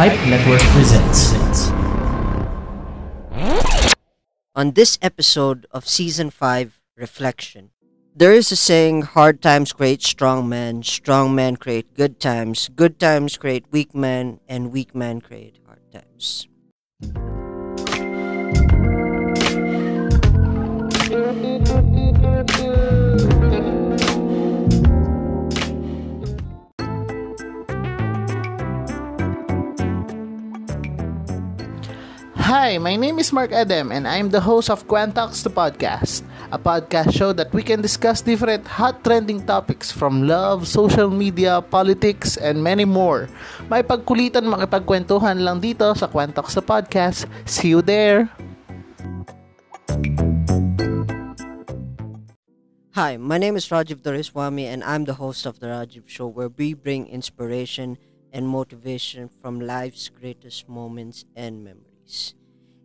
Network presents. On this episode of Season 5 Reflection, there is a saying hard times create strong men, strong men create good times, good times create weak men, and weak men create hard times. Hi, my name is Mark Adam, and I'm the host of Quantox the Podcast, a podcast show that we can discuss different hot trending topics from love, social media, politics, and many more. May pagkulitan makipagkwentuhan lang dito sa Quantox the Podcast. See you there! Hi, my name is Rajiv Doriswamy, and I'm the host of The Rajiv Show, where we bring inspiration and motivation from life's greatest moments and memories.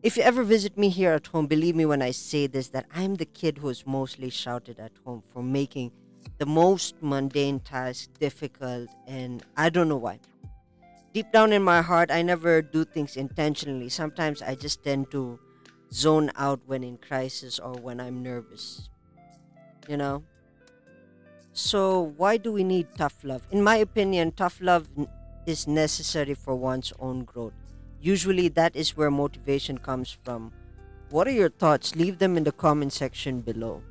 If you ever visit me here at home, believe me when I say this that I'm the kid who is mostly shouted at home for making the most mundane tasks difficult, and I don't know why. Deep down in my heart, I never do things intentionally. Sometimes I just tend to zone out when in crisis or when I'm nervous. You know? So, why do we need tough love? In my opinion, tough love is necessary for one's own growth. Usually, that is where motivation comes from. What are your thoughts? Leave them in the comment section below.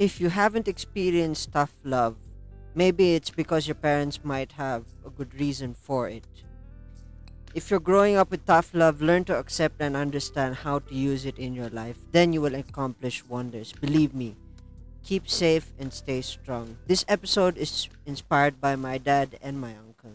If you haven't experienced tough love, maybe it's because your parents might have a good reason for it. If you're growing up with tough love, learn to accept and understand how to use it in your life. Then you will accomplish wonders. Believe me. Keep safe and stay strong. This episode is inspired by my dad and my uncle.